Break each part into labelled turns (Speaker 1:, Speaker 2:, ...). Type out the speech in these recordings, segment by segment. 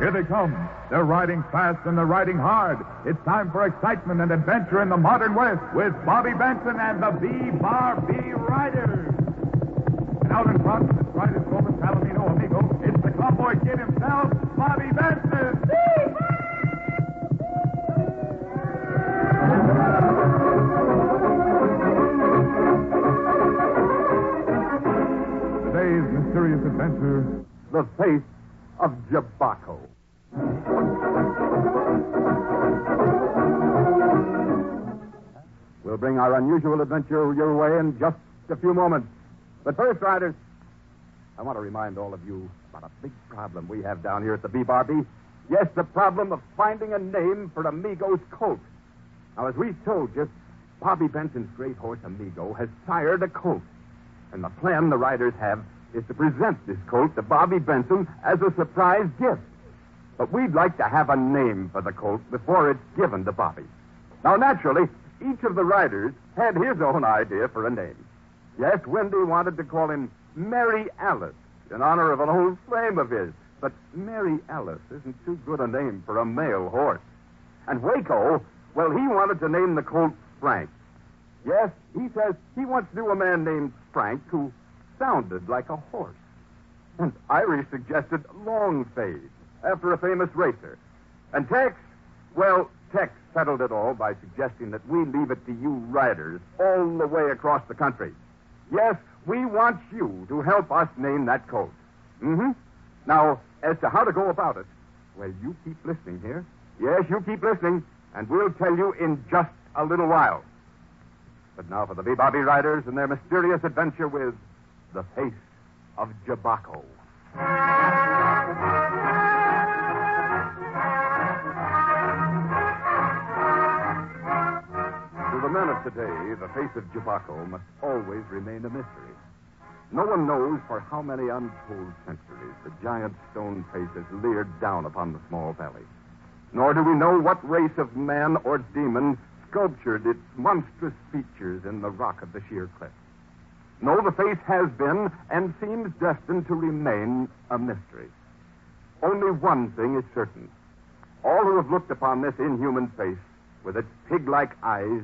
Speaker 1: Here they come. They're riding fast and they're riding hard. It's time for excitement and adventure in the modern West with Bobby Benson and the B-Bar B Riders. And out in front, astride his Golden Palomino amigo, it's the cowboy kid himself, Bobby Benson. Today's mysterious adventure
Speaker 2: The face of Jabako. We'll bring our unusual adventure your way in just a few moments. But first, riders, I want to remind all of you about a big problem we have down here at the B-Bar-B. Yes, the problem of finding a name for Amigo's colt. Now, as we've told you, Bobby Benson's great horse Amigo has sired a colt. And the plan the riders have is to present this colt to Bobby Benson as a surprise gift. But we'd like to have a name for the colt before it's given to Bobby. Now, naturally, each of the riders had his own idea for a name. Yes, Windy wanted to call him Mary Alice in honor of an old flame of his. But Mary Alice isn't too good a name for a male horse. And Waco, well, he wanted to name the colt Frank. Yes, he says he once knew a man named Frank who sounded like a horse. And Irie suggested Longfade, after a famous racer. And Tex, well, Tex settled it all by suggesting that we leave it to you riders all the way across the country. Yes, we want you to help us name that colt. Mm-hmm. Now, as to how to go about it, well, you keep listening here. Yes, you keep listening, and we'll tell you in just a little while. But now for the Bobby Riders and their mysterious adventure with the face of Jabako. Men of today, the face of Jabako must always remain a mystery. No one knows for how many untold centuries the giant stone face has leered down upon the small valley. Nor do we know what race of man or demon sculptured its monstrous features in the rock of the sheer cliff. No, the face has been and seems destined to remain a mystery. Only one thing is certain. All who have looked upon this inhuman face, with its pig like eyes,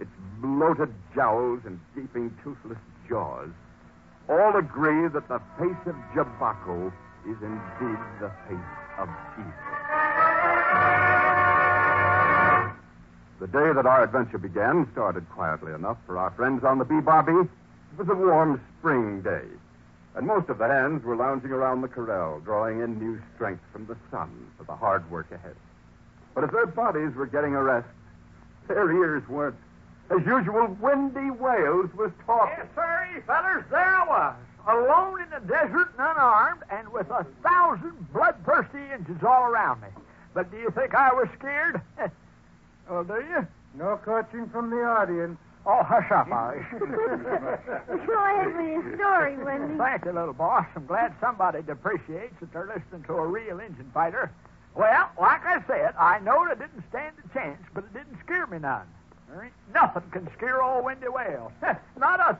Speaker 2: its bloated jowls, and gaping toothless jaws, all agree that the face of Jabako is indeed the face of evil. The day that our adventure began started quietly enough for our friends on the B-Bar-B. It was a warm spring day, and most of the hands were lounging around the corral, drawing in new strength from the sun for the hard work ahead. But as their bodies were getting a rest, their ears weren't. As usual, windy Wales was talking.
Speaker 3: Yes, sir, fellers, there I was, alone in the desert and unarmed, and with a thousand bloodthirsty Indians all around me. But do you think I was scared? oh, do you?
Speaker 4: No coaching from the audience.
Speaker 3: Oh, hush up, Irish.
Speaker 5: Go ahead with your story, Windy.
Speaker 3: Thank you, little boss. I'm glad somebody appreciates that they're listening to a real engine fighter. Well, like I said, I knowed I didn't stand a chance, but it didn't scare me none. Nothing can scare old Windy Whale. Not a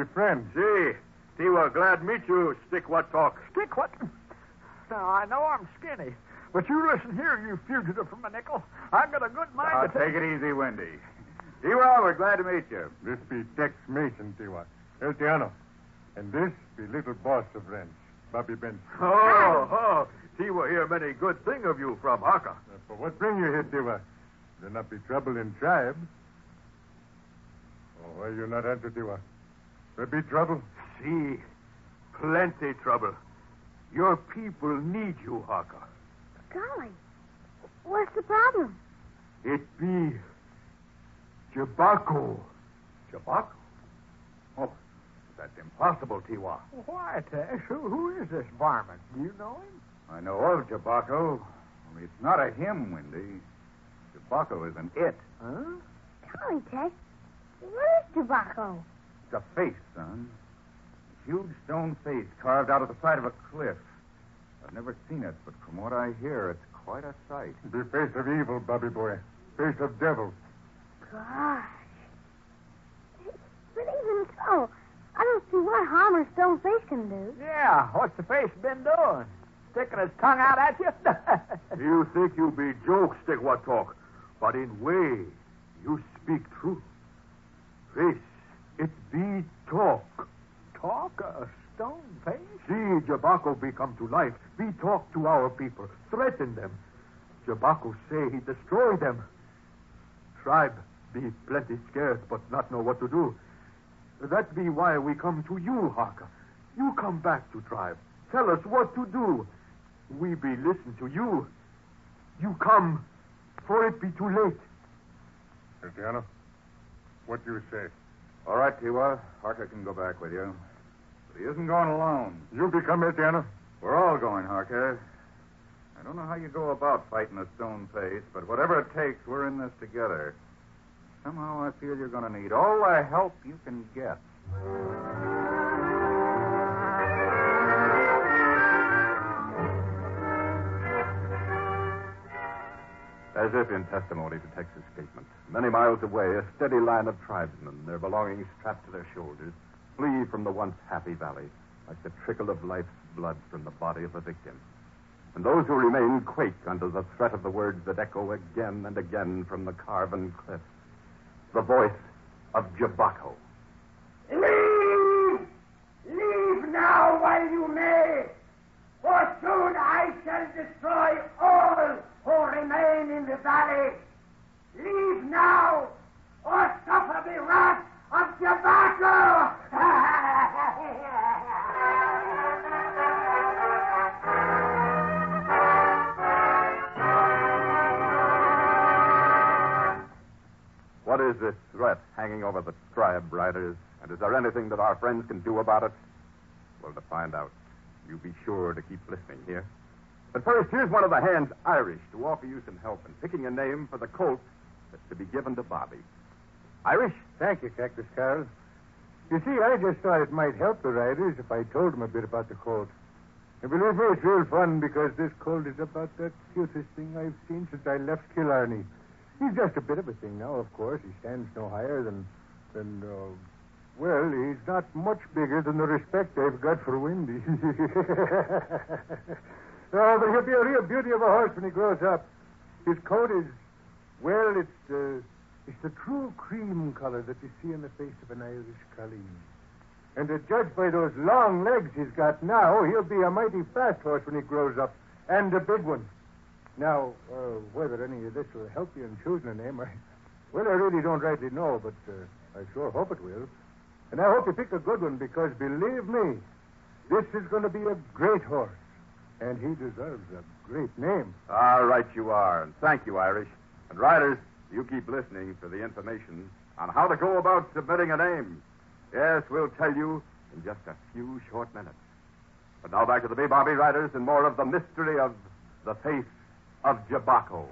Speaker 4: He be friend.
Speaker 2: Gee, Tiwa, glad meet you. Stick what talk.
Speaker 3: Stick what? Now, I know I'm skinny, but you listen here, you fugitive from a nickel. I've got a good mind
Speaker 2: Now,
Speaker 3: to take...
Speaker 2: take it easy, Windy. Tiwa, we're glad to meet you.
Speaker 4: This be Tex Mason, Tiwa. El Tejano. And this be little boss of ranch, Bobby Benson.
Speaker 2: Oh, oh. Tiwa hear many good thing of you from Haka.
Speaker 4: Uh, for what bring you here, Tiwa? There not be trouble in tribe. Oh, why you not answer, Tiwa? There be trouble?
Speaker 2: See, plenty trouble. Your people need you, Haka.
Speaker 5: Golly. What's the problem?
Speaker 2: It be Jabako. Jabako? Oh,
Speaker 6: That's impossible, Tiwa.
Speaker 3: Why, Tex? Who, who is this varmint? Do you know him?
Speaker 6: I know of Jabako, only it's not a him, Windy. Jabako is an it.
Speaker 3: Huh?
Speaker 5: Tell me, Tex. What is Jabaco?
Speaker 6: It's a face, son. A huge stone face carved out of the side of a cliff. I've never seen it, but from what I hear, it's quite a sight.
Speaker 4: The face of evil, Bobby boy. Face of devil.
Speaker 5: Gosh. But even so, I don't see what harm a stone face can do.
Speaker 3: Yeah, what's the face been doing? Sticking his tongue out at you?
Speaker 2: You think you be joke stick what talk, but in way you speak truth. Face, it be talk.
Speaker 3: Talk a stone face?
Speaker 2: See Jabako be come to life. Be talk to our people. Threaten them. Jabako say he destroy them. Tribe be plenty scared, but not know what to do. That be why we come to you, Haka. You come back to tribe. Tell us what to do. We be listen to you. You come, for it be too late.
Speaker 4: Tatiana, what do you say?
Speaker 6: All right, Tiwa. Harker can go back with you. But he isn't going alone.
Speaker 4: You become Etiana?
Speaker 6: We're all going, Harker. I don't know how you go about fighting a stone face, but whatever it takes, we're in this together. Somehow I feel you're going to need all the help you can get.
Speaker 2: As if in testimony to Tex's statement, many miles away, a steady line of tribesmen, their belongings strapped to their shoulders, flee from the once happy valley, like the trickle of life's blood from the body of a victim. And those who remain quake under the threat of the words that echo again and again from the carven cliffs. The voice of Jabako.
Speaker 7: Leave! Leave now while you may, for soon I shall destroy in the valley. Leave now, or suffer the wrath of Jabaco!
Speaker 2: What is this threat hanging over the tribe riders? And is there anything that our friends can do about it? Well, to find out, you be sure to keep listening here. But first, here's one of the hands Irish to offer you some help in picking a name for the colt that's to be given to Bobby. Irish?
Speaker 4: Thank you, Cactus Carl. You see, I just thought it might help the riders if I told them a bit about the colt. And believe me, it's real fun because this colt is about the cutest thing I've seen since I left Killarney. He's just a bit of a thing now, of course. He stands no higher than, than, uh, well, he's not much bigger than the respect I've got for Windy. oh, but he'll be a real beauty of a horse when he grows up. His coat is, well, it's the, it's the true cream color that you see in the face of an Irish colleen. And to judge by those long legs he's got now, he'll be a mighty fast horse when he grows up, and a big one. Now, uh, whether any of this will help you in choosing a name, I, well, I really don't rightly know, but uh, I sure hope it will. And I hope you pick a good one because, believe me, this is going to be a great horse, and he deserves a great name.
Speaker 2: All right, you are. And thank you, Irish. And riders, you keep listening for the information on how to go about submitting a name. Yes, we'll tell you in just a few short minutes. But now back to the B-Bar-B riders and more of the mystery of the face of Jabako.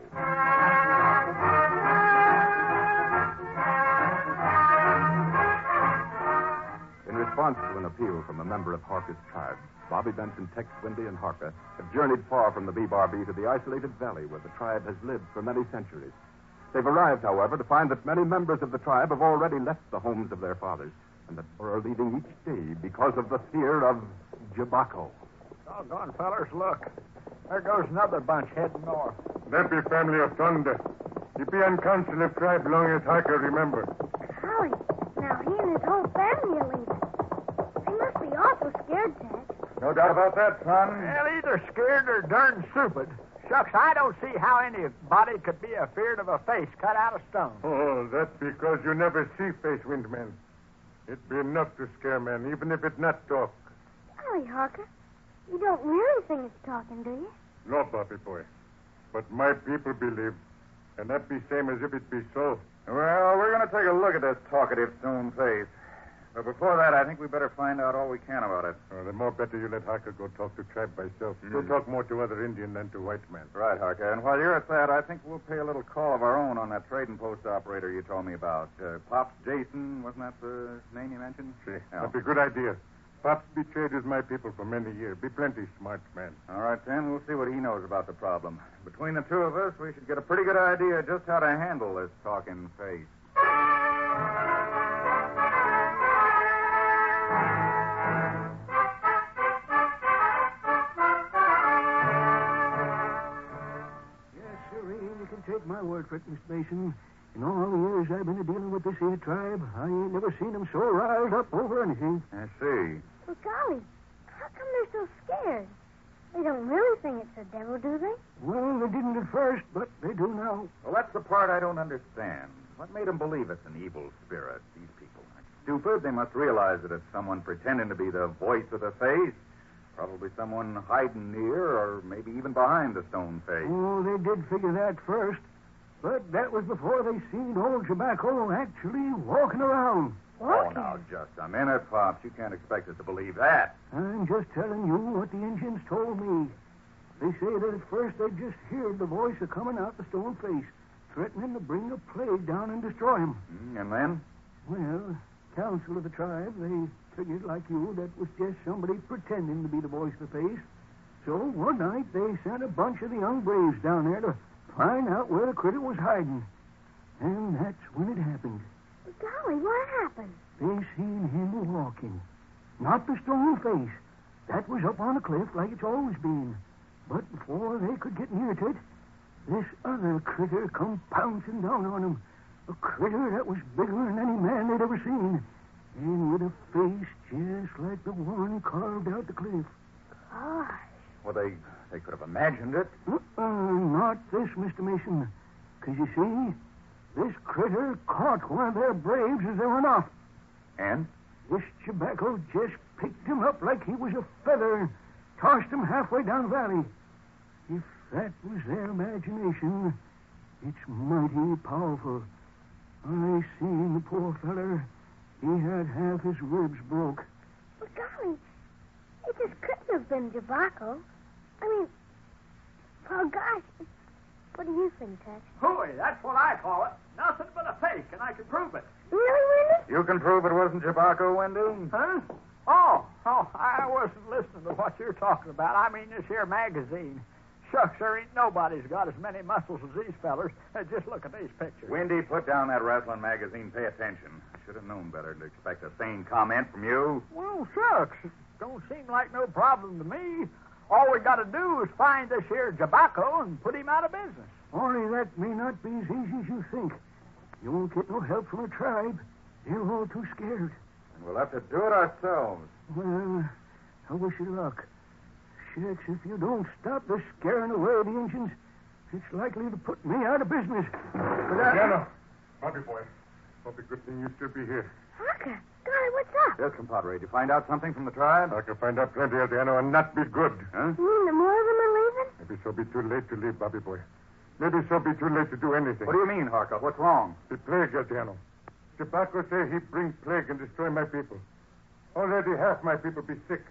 Speaker 2: In response to an appeal from a member of Harker's tribe, Bobby Benson, Tex Windy, and Harker have journeyed far from the B-Bar-B to the isolated valley where the tribe has lived for many centuries. They've arrived, however, to find that many members of the tribe have already left the homes of their fathers and that more are leaving each day because of the fear of Jabako.
Speaker 3: Doggone fellers, look. There goes another bunch heading north.
Speaker 4: That be family of Thunder. He be on council of tribe long as I can remember.
Speaker 5: Golly, now he and his whole family are leaving. They must be awful scared, Ted.
Speaker 6: No doubt about that, son.
Speaker 3: Well, either scared or darn stupid. Shucks, I don't see how anybody could be afeard of a face cut out of stone.
Speaker 4: Oh, that's because you never see face windmen. It'd be enough to scare men, even if it not talk.
Speaker 5: Golly, Harker, you don't really think it's talking, do you?
Speaker 4: No, Bobby boy. But my people believe. And that be same as if it be so.
Speaker 6: Well, we're going to take a look at this talkative stone face. But before that, I think we better find out all we can about it.
Speaker 4: Oh, the more better you let Harker go talk to tribe by himself.
Speaker 6: He'll
Speaker 4: talk more to other Indian than to white man.
Speaker 6: Right, Harker. And while you're at that, I think we'll pay a little call of our own on that trading post operator you told me about. Uh, Pops Jason, wasn't that the name you mentioned? Yeah.
Speaker 4: that'd be a good idea. Pops betrayed with my people for many years. Be plenty smart man.
Speaker 6: All right, then. We'll see what he knows about the problem. Between the two of us, we should get a pretty good idea just how to handle this talking face.
Speaker 8: Take my word for it, Mr. Mason. In all the years I've been dealing with this here tribe, I ain't never seen 'em so riled up over anything.
Speaker 6: I see.
Speaker 5: Well, golly, how come they're so scared? They don't really think it's the devil, do they?
Speaker 8: Well, they didn't at first, but they do now.
Speaker 6: Well, that's the part I don't understand. What made them believe it's an evil spirit? These people aren't stupid. They must realize that it's someone pretending to be the voice of the face. Probably someone hiding near or maybe even behind the stone face.
Speaker 8: Oh, they did figure that first. But that was before they seen old Jabaco actually walking around.
Speaker 6: Oh, now, just a minute, Pops. You can't expect us to believe that.
Speaker 8: I'm just telling you what the Indians told me. They say that at first they just heard the voice a coming out the stone face, threatening to bring a plague down and destroy 'em.
Speaker 6: Hmm, And then?
Speaker 8: Well, council of the tribe, they figured like you that was just somebody pretending to be the voice of the face. So one night they sent a bunch of the young braves down there to find out where the critter was hiding. And that's when it happened.
Speaker 5: Golly, what happened?
Speaker 8: They seen him walking. Not the stone face. That was up on a cliff like it's always been. But before they could get near to it, this other critter come pouncing down on 'em. A critter that was bigger than any man they'd ever seen. And with a like the one carved out the cliff.
Speaker 5: Gosh.
Speaker 6: Well, they they could have imagined it.
Speaker 8: Uh-uh, not this, Mr. Mason. 'Cause you see, this critter caught one of their braves as they went off.
Speaker 6: And?
Speaker 8: This Jabaco just picked him up like he was a feather and tossed him halfway down the valley. If that was their imagination, it's mighty powerful. I seen the poor feller. He had half his ribs broke.
Speaker 5: Well, golly, it just couldn't have been Jabaco. I mean, oh, gosh. What do you think, Tex?
Speaker 3: Hooey, that's what I call it. Nothing but a fake, and I can prove it.
Speaker 5: Really, Windy?
Speaker 6: You can prove it wasn't Jabaco, Windy?
Speaker 3: Huh? Oh, oh, I wasn't listening to what you're talking about. I mean this here magazine. Shucks, there ain't nobody's got as many muscles as these fellers. Just look at these pictures.
Speaker 6: Windy, put down that wrestling magazine. Pay attention. Should have known better to expect a sane comment from you.
Speaker 3: Well, shucks. Don't seem like no problem to me. All we got to do is find this here Jabaco and put him out of business.
Speaker 8: Only that may not be as easy as you think. You won't get no help from the tribe. They're all too scared.
Speaker 6: And we'll have to do it ourselves.
Speaker 8: Well, I wish you luck. Shucks, if you don't stop the scaring away the Injuns, it's likely to put me out of business. But I...
Speaker 4: Piano. Bobby boy. Bobby, good thing you still be here.
Speaker 5: Harker, golly, what's up?
Speaker 6: Yes, compadre. Did you find out something from the tribe?
Speaker 4: I can find out plenty, Adriano, and not be good.
Speaker 6: Huh?
Speaker 5: You mean the more of them are leaving?
Speaker 4: Maybe so be too late to leave, Bobby boy. Maybe so be too late to do anything.
Speaker 6: What do you mean, Harker? What's wrong?
Speaker 4: The plague, Adriano. Jabaco say he bring plague and destroy my people. Already half my people be sick.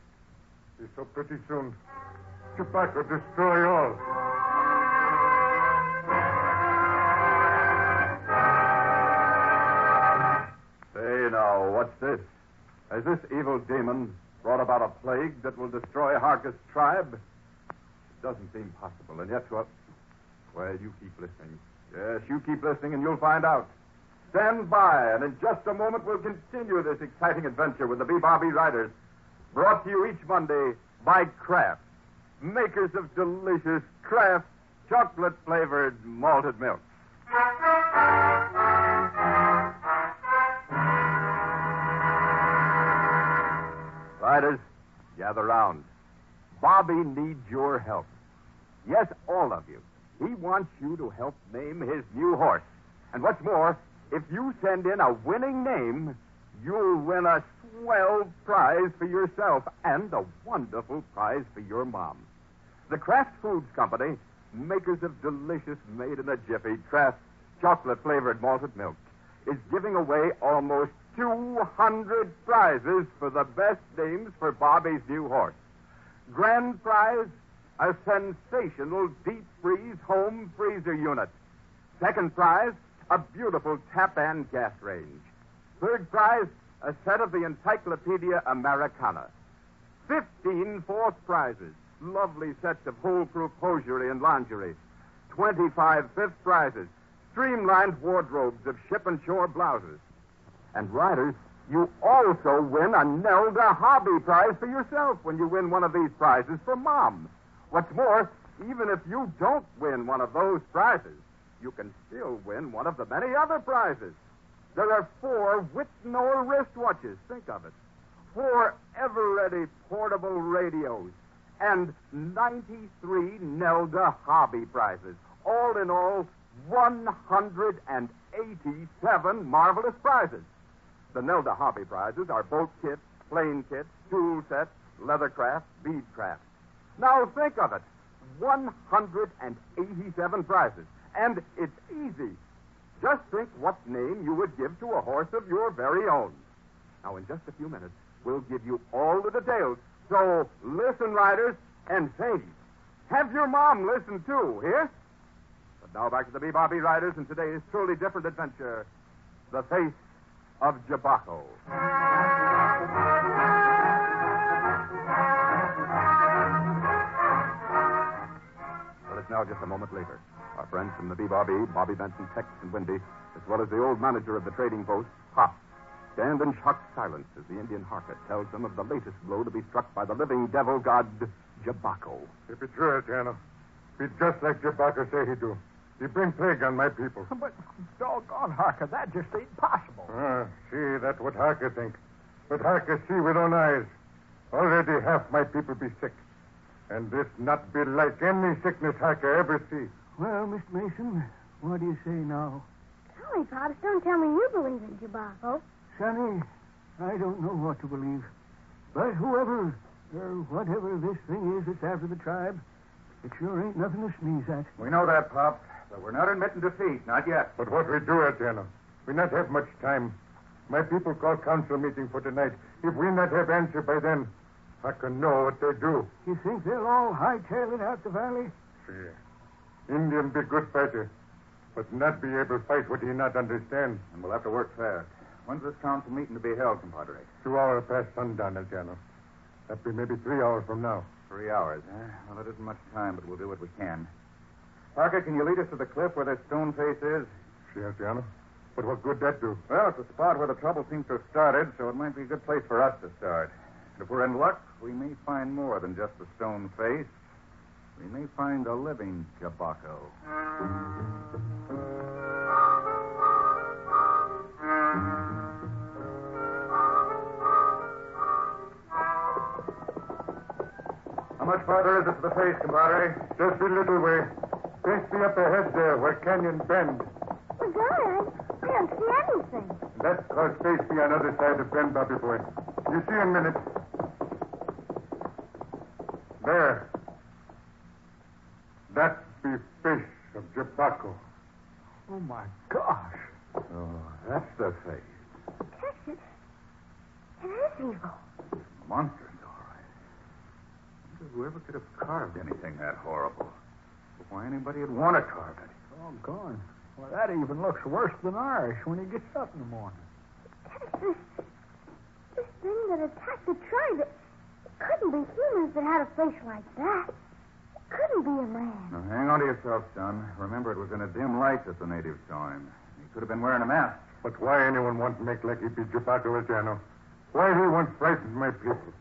Speaker 4: Be so pretty soon. Jabaco destroy all.
Speaker 2: What's this? Has this evil demon brought about a plague that will destroy Harker's tribe? It doesn't seem possible, and yet what? Well, you keep listening. Yes, you keep listening, and you'll find out. Stand by, and in just a moment we'll continue this exciting adventure with the B-Bar-B Riders. Brought to you each Monday by Kraft, makers of delicious Kraft chocolate flavored malted milk. Riders, gather round. Bobby needs your help. Yes, all of you. He wants you to help name his new horse. And what's more, if you send in a winning name, you'll win a swell prize for yourself and a wonderful prize for your mom. The Kraft Foods Company, makers of delicious made in a jiffy Kraft chocolate flavored malted milk, is giving away almost 200 prizes for the best names for Bobby's new horse. Grand prize, a sensational deep freeze home freezer unit. Second prize, a beautiful Tappan gas range. Third prize, a set of the Encyclopedia Americana. Fifteen fourth prizes, lovely sets of foolproof hosiery and lingerie. Twenty-five fifth prizes, streamlined wardrobes of ship and shore blouses. And riders, you also win a Nelda Hobby Prize for yourself when you win one of these prizes for Mom. What's more, even if you don't win one of those prizes, you can still win one of the many other prizes. There are four Wittnauer wristwatches. Think of it. Four ever-ready portable radios. And 93 Nelda Hobby prizes. All in all, 187 marvelous prizes. The Nelda Hobby prizes are boat kits, plane kits, tool sets, leathercraft, beadcraft. Now think of it. 187 prizes. And it's easy. Just think what name you would give to a horse of your very own. Now, in just a few minutes, we'll give you all the details. So listen, riders, and say, have your mom listen too, here? But now back to the Bebop Riders and today's truly different adventure The Face of Jabako. Well, it's now just a moment later. Our friends from the BBRB, Bobby Benson, Tex, and Wendy, as well as the old manager of the trading post, Pop, stand in shocked silence as the Indian Harker tells them of the latest blow to be struck by the living devil god, Jabako.
Speaker 4: If it's true, Tiano, be just like Jabaco say he do. He bring plague on my people.
Speaker 3: But, doggone, Harker, that just ain't possible.
Speaker 4: Ah, see, that's what Harker think. But Harker see with own eyes. Already half my people be sick. And this not be like any sickness Harker ever see.
Speaker 8: Well, Mr. Mason, what do you say now?
Speaker 5: Golly, Pops, don't tell me you believe in Jabako.
Speaker 8: Sonny, I don't know what to believe. But whoever, or whatever this thing is that's after the tribe, it sure ain't nothing to sneeze at.
Speaker 6: We know that, Pop, but we're not admitting defeat, not yet.
Speaker 4: But what we do, Atiano, we not have much time. My people call council meeting for tonight. If we not have answer by then, I can know what they do.
Speaker 8: You think they'll all hightail it out the valley?
Speaker 4: See, Indian be good fighter, but not be able to fight what he not understand.
Speaker 6: And we'll have to work fast. When's this council meeting to be held, compadre?
Speaker 4: Two hours past sundown, Atiano. That'd be maybe three hours from now.
Speaker 6: Three hours, huh? Well, it isn't much time, but we'll do what we can. Parker, can you lead us to the cliff where that stone face is?
Speaker 4: See, Atiano? But what good that do?
Speaker 6: Well, it's a spot where the trouble seems to have started, so it might be a good place for us to start. And if we're in luck, we may find more than just the stone face. We may find a living Jabako. How much farther is it to the face, compadre?
Speaker 4: Just a little way. Face me up ahead there where Canyon Bend.
Speaker 5: My God, I don't see anything.
Speaker 4: That's cause face me on the other side of Bend, Bobby boy. You see in a minute. There. That's the face of Jabako.
Speaker 3: Oh, my gosh.
Speaker 6: Oh, that's the face.
Speaker 5: Texas, it is evil.
Speaker 6: Monstrous, all right. Wonder whoever could have carved anything that horrible. But why anybody would want to carve it?
Speaker 3: Doggone. Oh, well, that even looks worse than Irish when he gets up in the morning.
Speaker 5: Texas, this thing that attacked the tribe, it, it couldn't be humans that had a face like that. It couldn't be a man.
Speaker 6: Now, hang on to yourself, son. Remember, it was in a dim light that the natives saw him. He could have been wearing a mask.
Speaker 4: But why anyone want to make like he be Jabako Etiano? Why he want frighten my people?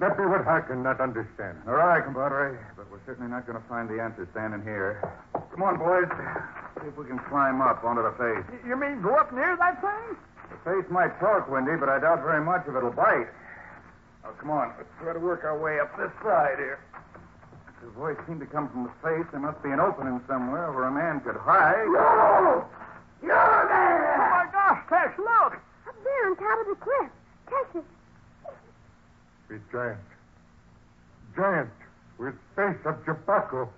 Speaker 4: That be what I cannot understand.
Speaker 6: All right, compadre. But we're certainly not going to find the answer standing here. Come on, boys. See if we can climb up onto the face.
Speaker 3: Y- You mean go up near that thing?
Speaker 6: The face might talk, Windy, but I doubt very much if it'll bite. Now, come on. Let's try to work our way up this side here. If the voice seemed to come from the face, there must be an opening somewhere where a man could hide.
Speaker 7: You! You
Speaker 3: Oh,
Speaker 7: there!
Speaker 3: Oh, my gosh, Tex, look!
Speaker 5: Up there on top of the cliff. Texas,
Speaker 4: Be giant. Giant with face of Jabako.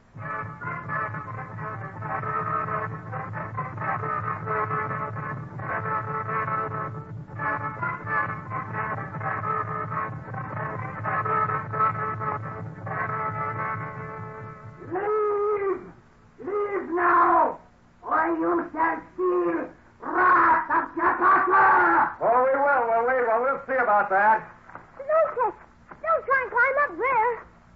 Speaker 7: Leave! Leave now! Or you shall feel wrath of Jabaco!
Speaker 6: Oh, we will, will we? Well, we'll see about that.
Speaker 5: No, Tex. Don't try and climb up there.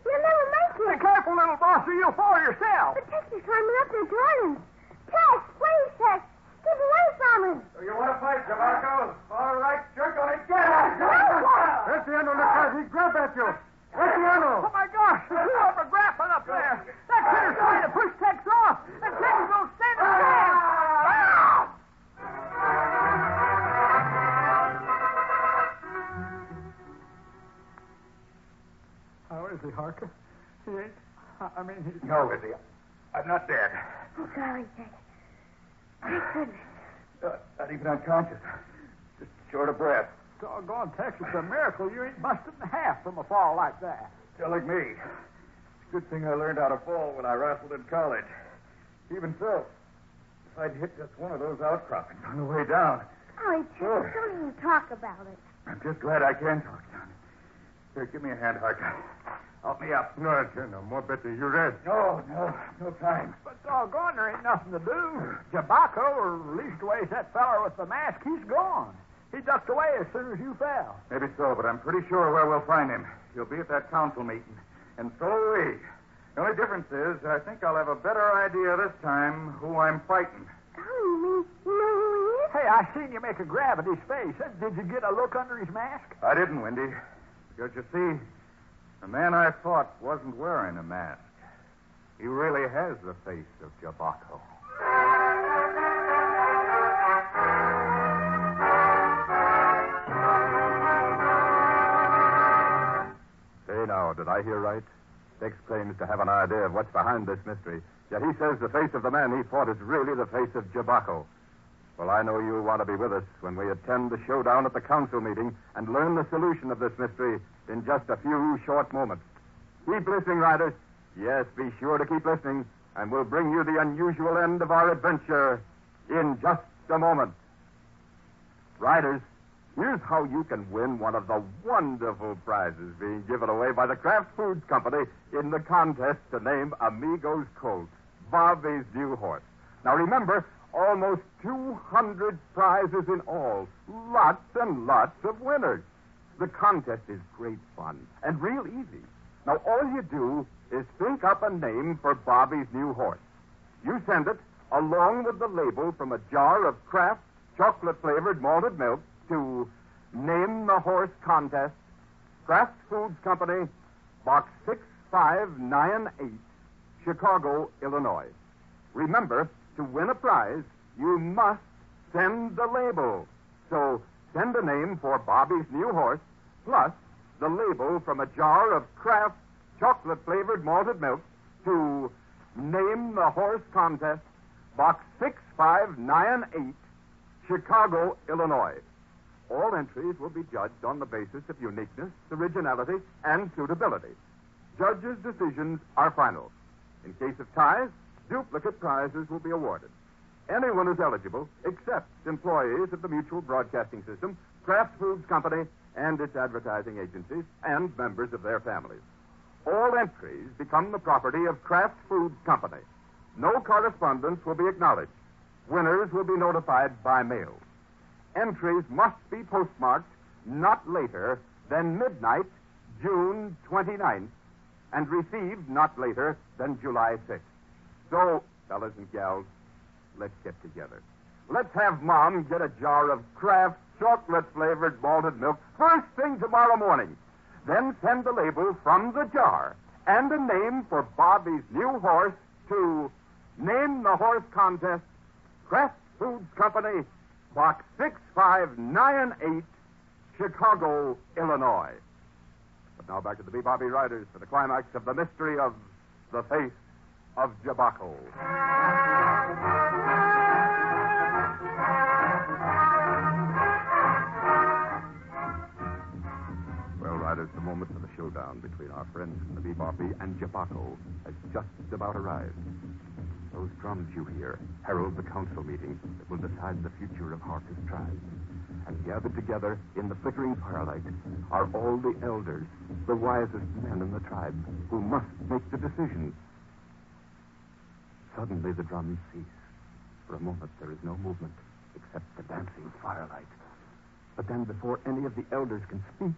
Speaker 5: You'll never make it.
Speaker 3: Be careful, little boss, or you'll fall yourself.
Speaker 5: But Tex is climbing up there toward him. Tex, please, Tex. Keep away from him.
Speaker 6: Do you want to fight, Jabaco? All right, you're going to get it.
Speaker 4: Etienne, look out. He grab at you. Etienne!
Speaker 3: Oh, my gosh. The of them are grappling up there. That critter's trying to push How is he, Harker? He ain't. I I mean, he.
Speaker 6: No, Lizzie. I'm not dead.
Speaker 5: Oh, golly, Tex. Thank goodness.
Speaker 6: Not, not even unconscious. Just short of breath.
Speaker 3: Doggone, Texas, it's a miracle you ain't busted in half from a fall like that.
Speaker 6: Still like me. It's a good thing I learned how to fall when I wrestled in college. Even so, if I'd hit just one of those outcroppings on the way down, oh,
Speaker 5: Golly, Tex,
Speaker 6: Sure.
Speaker 5: don't even talk about it.
Speaker 6: I'm just glad I can talk down. Here, give me a hand, Harker. Help me up.
Speaker 4: No, Etienne, no. More better. You rest.
Speaker 6: No, no, no time.
Speaker 3: But doggone, there ain't nothing to do. Jabaco, or leastways that feller with the mask, he's gone. He ducked away as soon as you fell.
Speaker 6: Maybe so, but I'm pretty sure where we'll find him. He'll be at that council meeting. And so will we. The only difference is, I think I'll have a better idea this time who I'm fighting.
Speaker 5: Golly, you mean you know who he is?
Speaker 3: Hey, I seen you make a grab at his face. Did you get a look under his mask?
Speaker 6: I didn't, Windy. Because you see, the man I fought wasn't wearing a mask. He really has the face of Jabaco.
Speaker 2: Say now, did I hear right? Tex claims to have an idea of what's behind this mystery. Yet he says the face of the man he fought is really the face of Jabaco. Well, I know you'll want to be with us when we attend the showdown at the council meeting and learn the solution of this mystery in just a few short moments. Keep listening, riders. Yes, be sure to keep listening, and we'll bring you the unusual end of our adventure in just a moment. Riders, here's how you can win one of the wonderful prizes being given away by the Kraft Foods Company in the contest to name Amigos Colt, Bobby's new horse. Now remember, almost 200 prizes in all. Lots and lots of winners. The contest is great fun and real easy. Now all you do is think up a name for Bobby's new horse. You send it along with the label from a jar of Kraft chocolate flavored malted milk to Name the Horse Contest, Kraft Foods Company, Box 6598, Chicago, Illinois. Remember, to win a prize, you must send the label. So send a name for Bobby's new horse, plus the label from a jar of Kraft chocolate flavored malted milk to Name the Horse Contest, Box 6598, Chicago, Illinois. All entries will be judged on the basis of uniqueness, originality, and suitability. Judges' decisions are final. In case of ties, duplicate prizes will be awarded. Anyone is eligible except employees of the Mutual Broadcasting System, Kraft Foods Company, and its advertising agencies, and members of their families. All entries become the property of Kraft Foods Company. No correspondence will be acknowledged. Winners will be notified by mail. Entries must be postmarked not later than midnight, June 29th, and received not later than July 6th. So, fellas and gals, let's get together. Let's have Mom get a jar of Kraft chocolate flavored malted milk first thing tomorrow morning. Then send the label from the jar and a name for Bobby's new horse to Name the Horse Contest, Kraft Foods Company, Box 6598, Chicago, Illinois. But now back to the B-Bar-B Riders for the climax of the mystery of the face of Jabaco. Well, Riders, the moment for the showdown between our friends from the B. And Jabaco has just about arrived. Those drums you hear herald the council meeting that will decide the future of Harker's tribe. And gathered together in the flickering firelight are all the elders, the wisest men in the tribe, who must make the decision. Suddenly the drums cease. For a moment there is no movement except the dancing firelight. But then, before any of the elders can speak,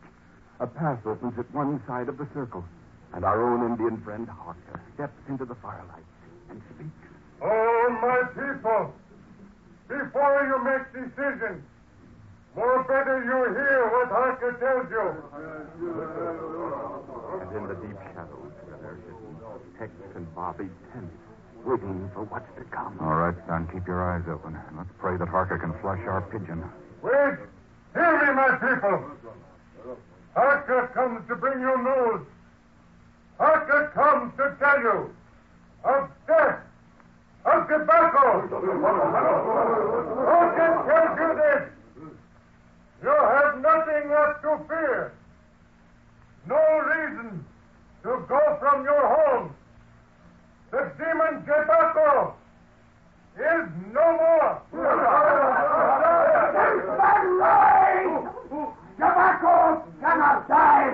Speaker 2: a path opens at one side of the circle, and our own Indian friend Harker steps into the firelight and speaks.
Speaker 4: Oh, my people, before you make decisions, more better you hear what Harker tells you.
Speaker 2: And in the deep shadows they're hidden, Tex and Bobby tense, waiting for what's to come.
Speaker 6: All right, son, keep your eyes open. And let's pray that Harker can flush our pigeon.
Speaker 4: Wait! Hear me, my people! Harker comes to bring you news. Harker comes to tell you of death, of Jabaco. Harker tells you this. You have nothing left to fear. No reason to go from your home. The demon Jabaco is no more.
Speaker 7: Jabaco cannot die.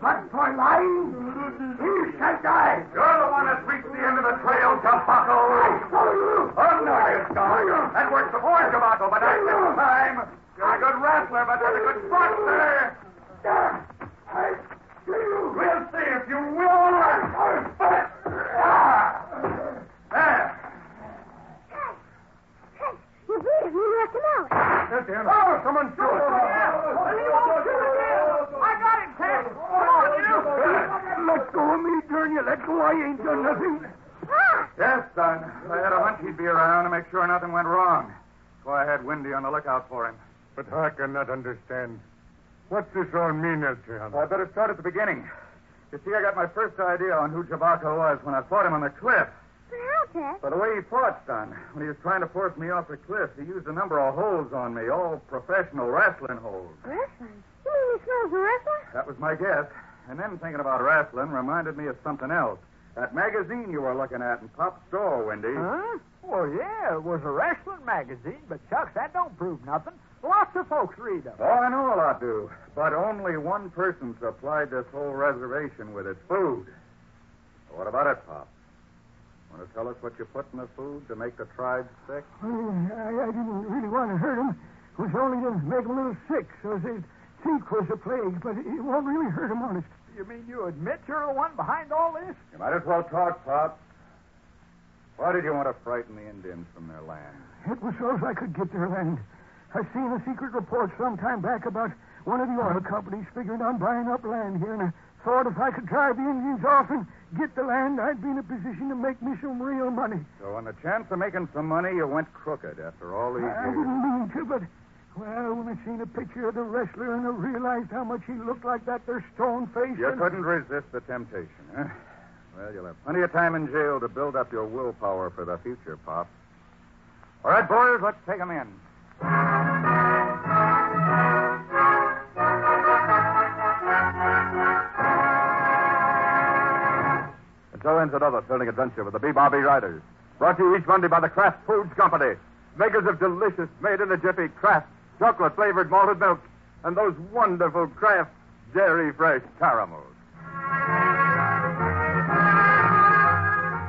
Speaker 7: But for lying, he shall die.
Speaker 6: You're the one that reached the end of the trail, Jabaco. Oh, no, you don't. That worked before Jabaco, but not this time. You're a good wrestler, but not a good boxer. We'll see if you will. There.
Speaker 5: Hey, you beat him. You knocked him out.
Speaker 4: That's him. Oh, someone shoot him.
Speaker 3: I got him, Ted. Come on, you.
Speaker 8: Let go of me, darn you. Let go. I ain't done nothing.
Speaker 5: Ah!
Speaker 6: Yes, son. I had a hunch he'd be around to make sure nothing went wrong. That's why I had Windy on the lookout for him.
Speaker 4: But I cannot understand. What's this all mean, El Tejano?
Speaker 6: I better start at the beginning. You see, I got my first idea on who Jabako was when I fought him on the cliff.
Speaker 5: But?
Speaker 6: By the way he fought, son. When he was trying to force me off the cliff, he used a number of holes on me, all professional wrestling holes.
Speaker 5: Wrestling? You mean he smells a wrestler?
Speaker 6: That was my guess. And then thinking about wrestling reminded me of something else. That magazine you were looking at in Pop's store, Windy.
Speaker 3: Huh? Well, yeah, it was a wrestling magazine, but shucks, that don't prove nothing. Lots of folks read them.
Speaker 6: Oh, I know a lot do. But only one person supplied this whole reservation with its food. What about it, Pop? Want to tell us what you put in the food to make the tribe sick?
Speaker 8: Well, I, I didn't really want to hurt him. It was only to make him a little sick, so they'd think was a plague, but it won't really hurt him, honest.
Speaker 3: You mean you admit you're the one behind all this?
Speaker 6: You might as well talk, Pop. Why did you want to frighten the Indians from their land?
Speaker 8: It was so as I could get their land. I seen a secret report some time back about one of the oil companies figuring on buying up land here, and I thought if I could drive the Indians off and get the land, I'd be in a position to make me some real money.
Speaker 6: So, on the chance of making some money, you went crooked after all these
Speaker 8: I
Speaker 6: years.
Speaker 8: didn't mean to, but well, when I seen a picture of the wrestler and I realized how much he looked like that there stone face.
Speaker 6: You
Speaker 8: and-
Speaker 6: couldn't resist the temptation, huh? Well, you'll have plenty of time in jail to build up your willpower for the future, Pop. All right, boys, let's take 'em in.
Speaker 2: Ends another thrilling adventure with the B-Bar-B Riders. Brought to you each Monday by the Kraft Foods Company, makers of delicious, made in a jiffy Kraft chocolate flavored malted milk and those wonderful Kraft dairy fresh caramels.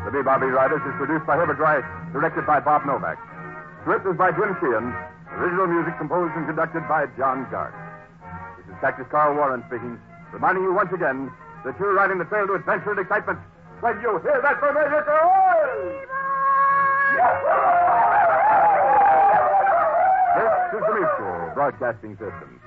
Speaker 2: The B-Bar-B Riders is produced by Herbert Rice, directed by Bob Novak. Script is by Jim Sheehan. Original music composed and conducted by John Garth. This is Cactus Carl Warren speaking, reminding you once again that you're riding the trail to adventure and excitement when you hear that familiar call. This is the Mutual Broadcasting System.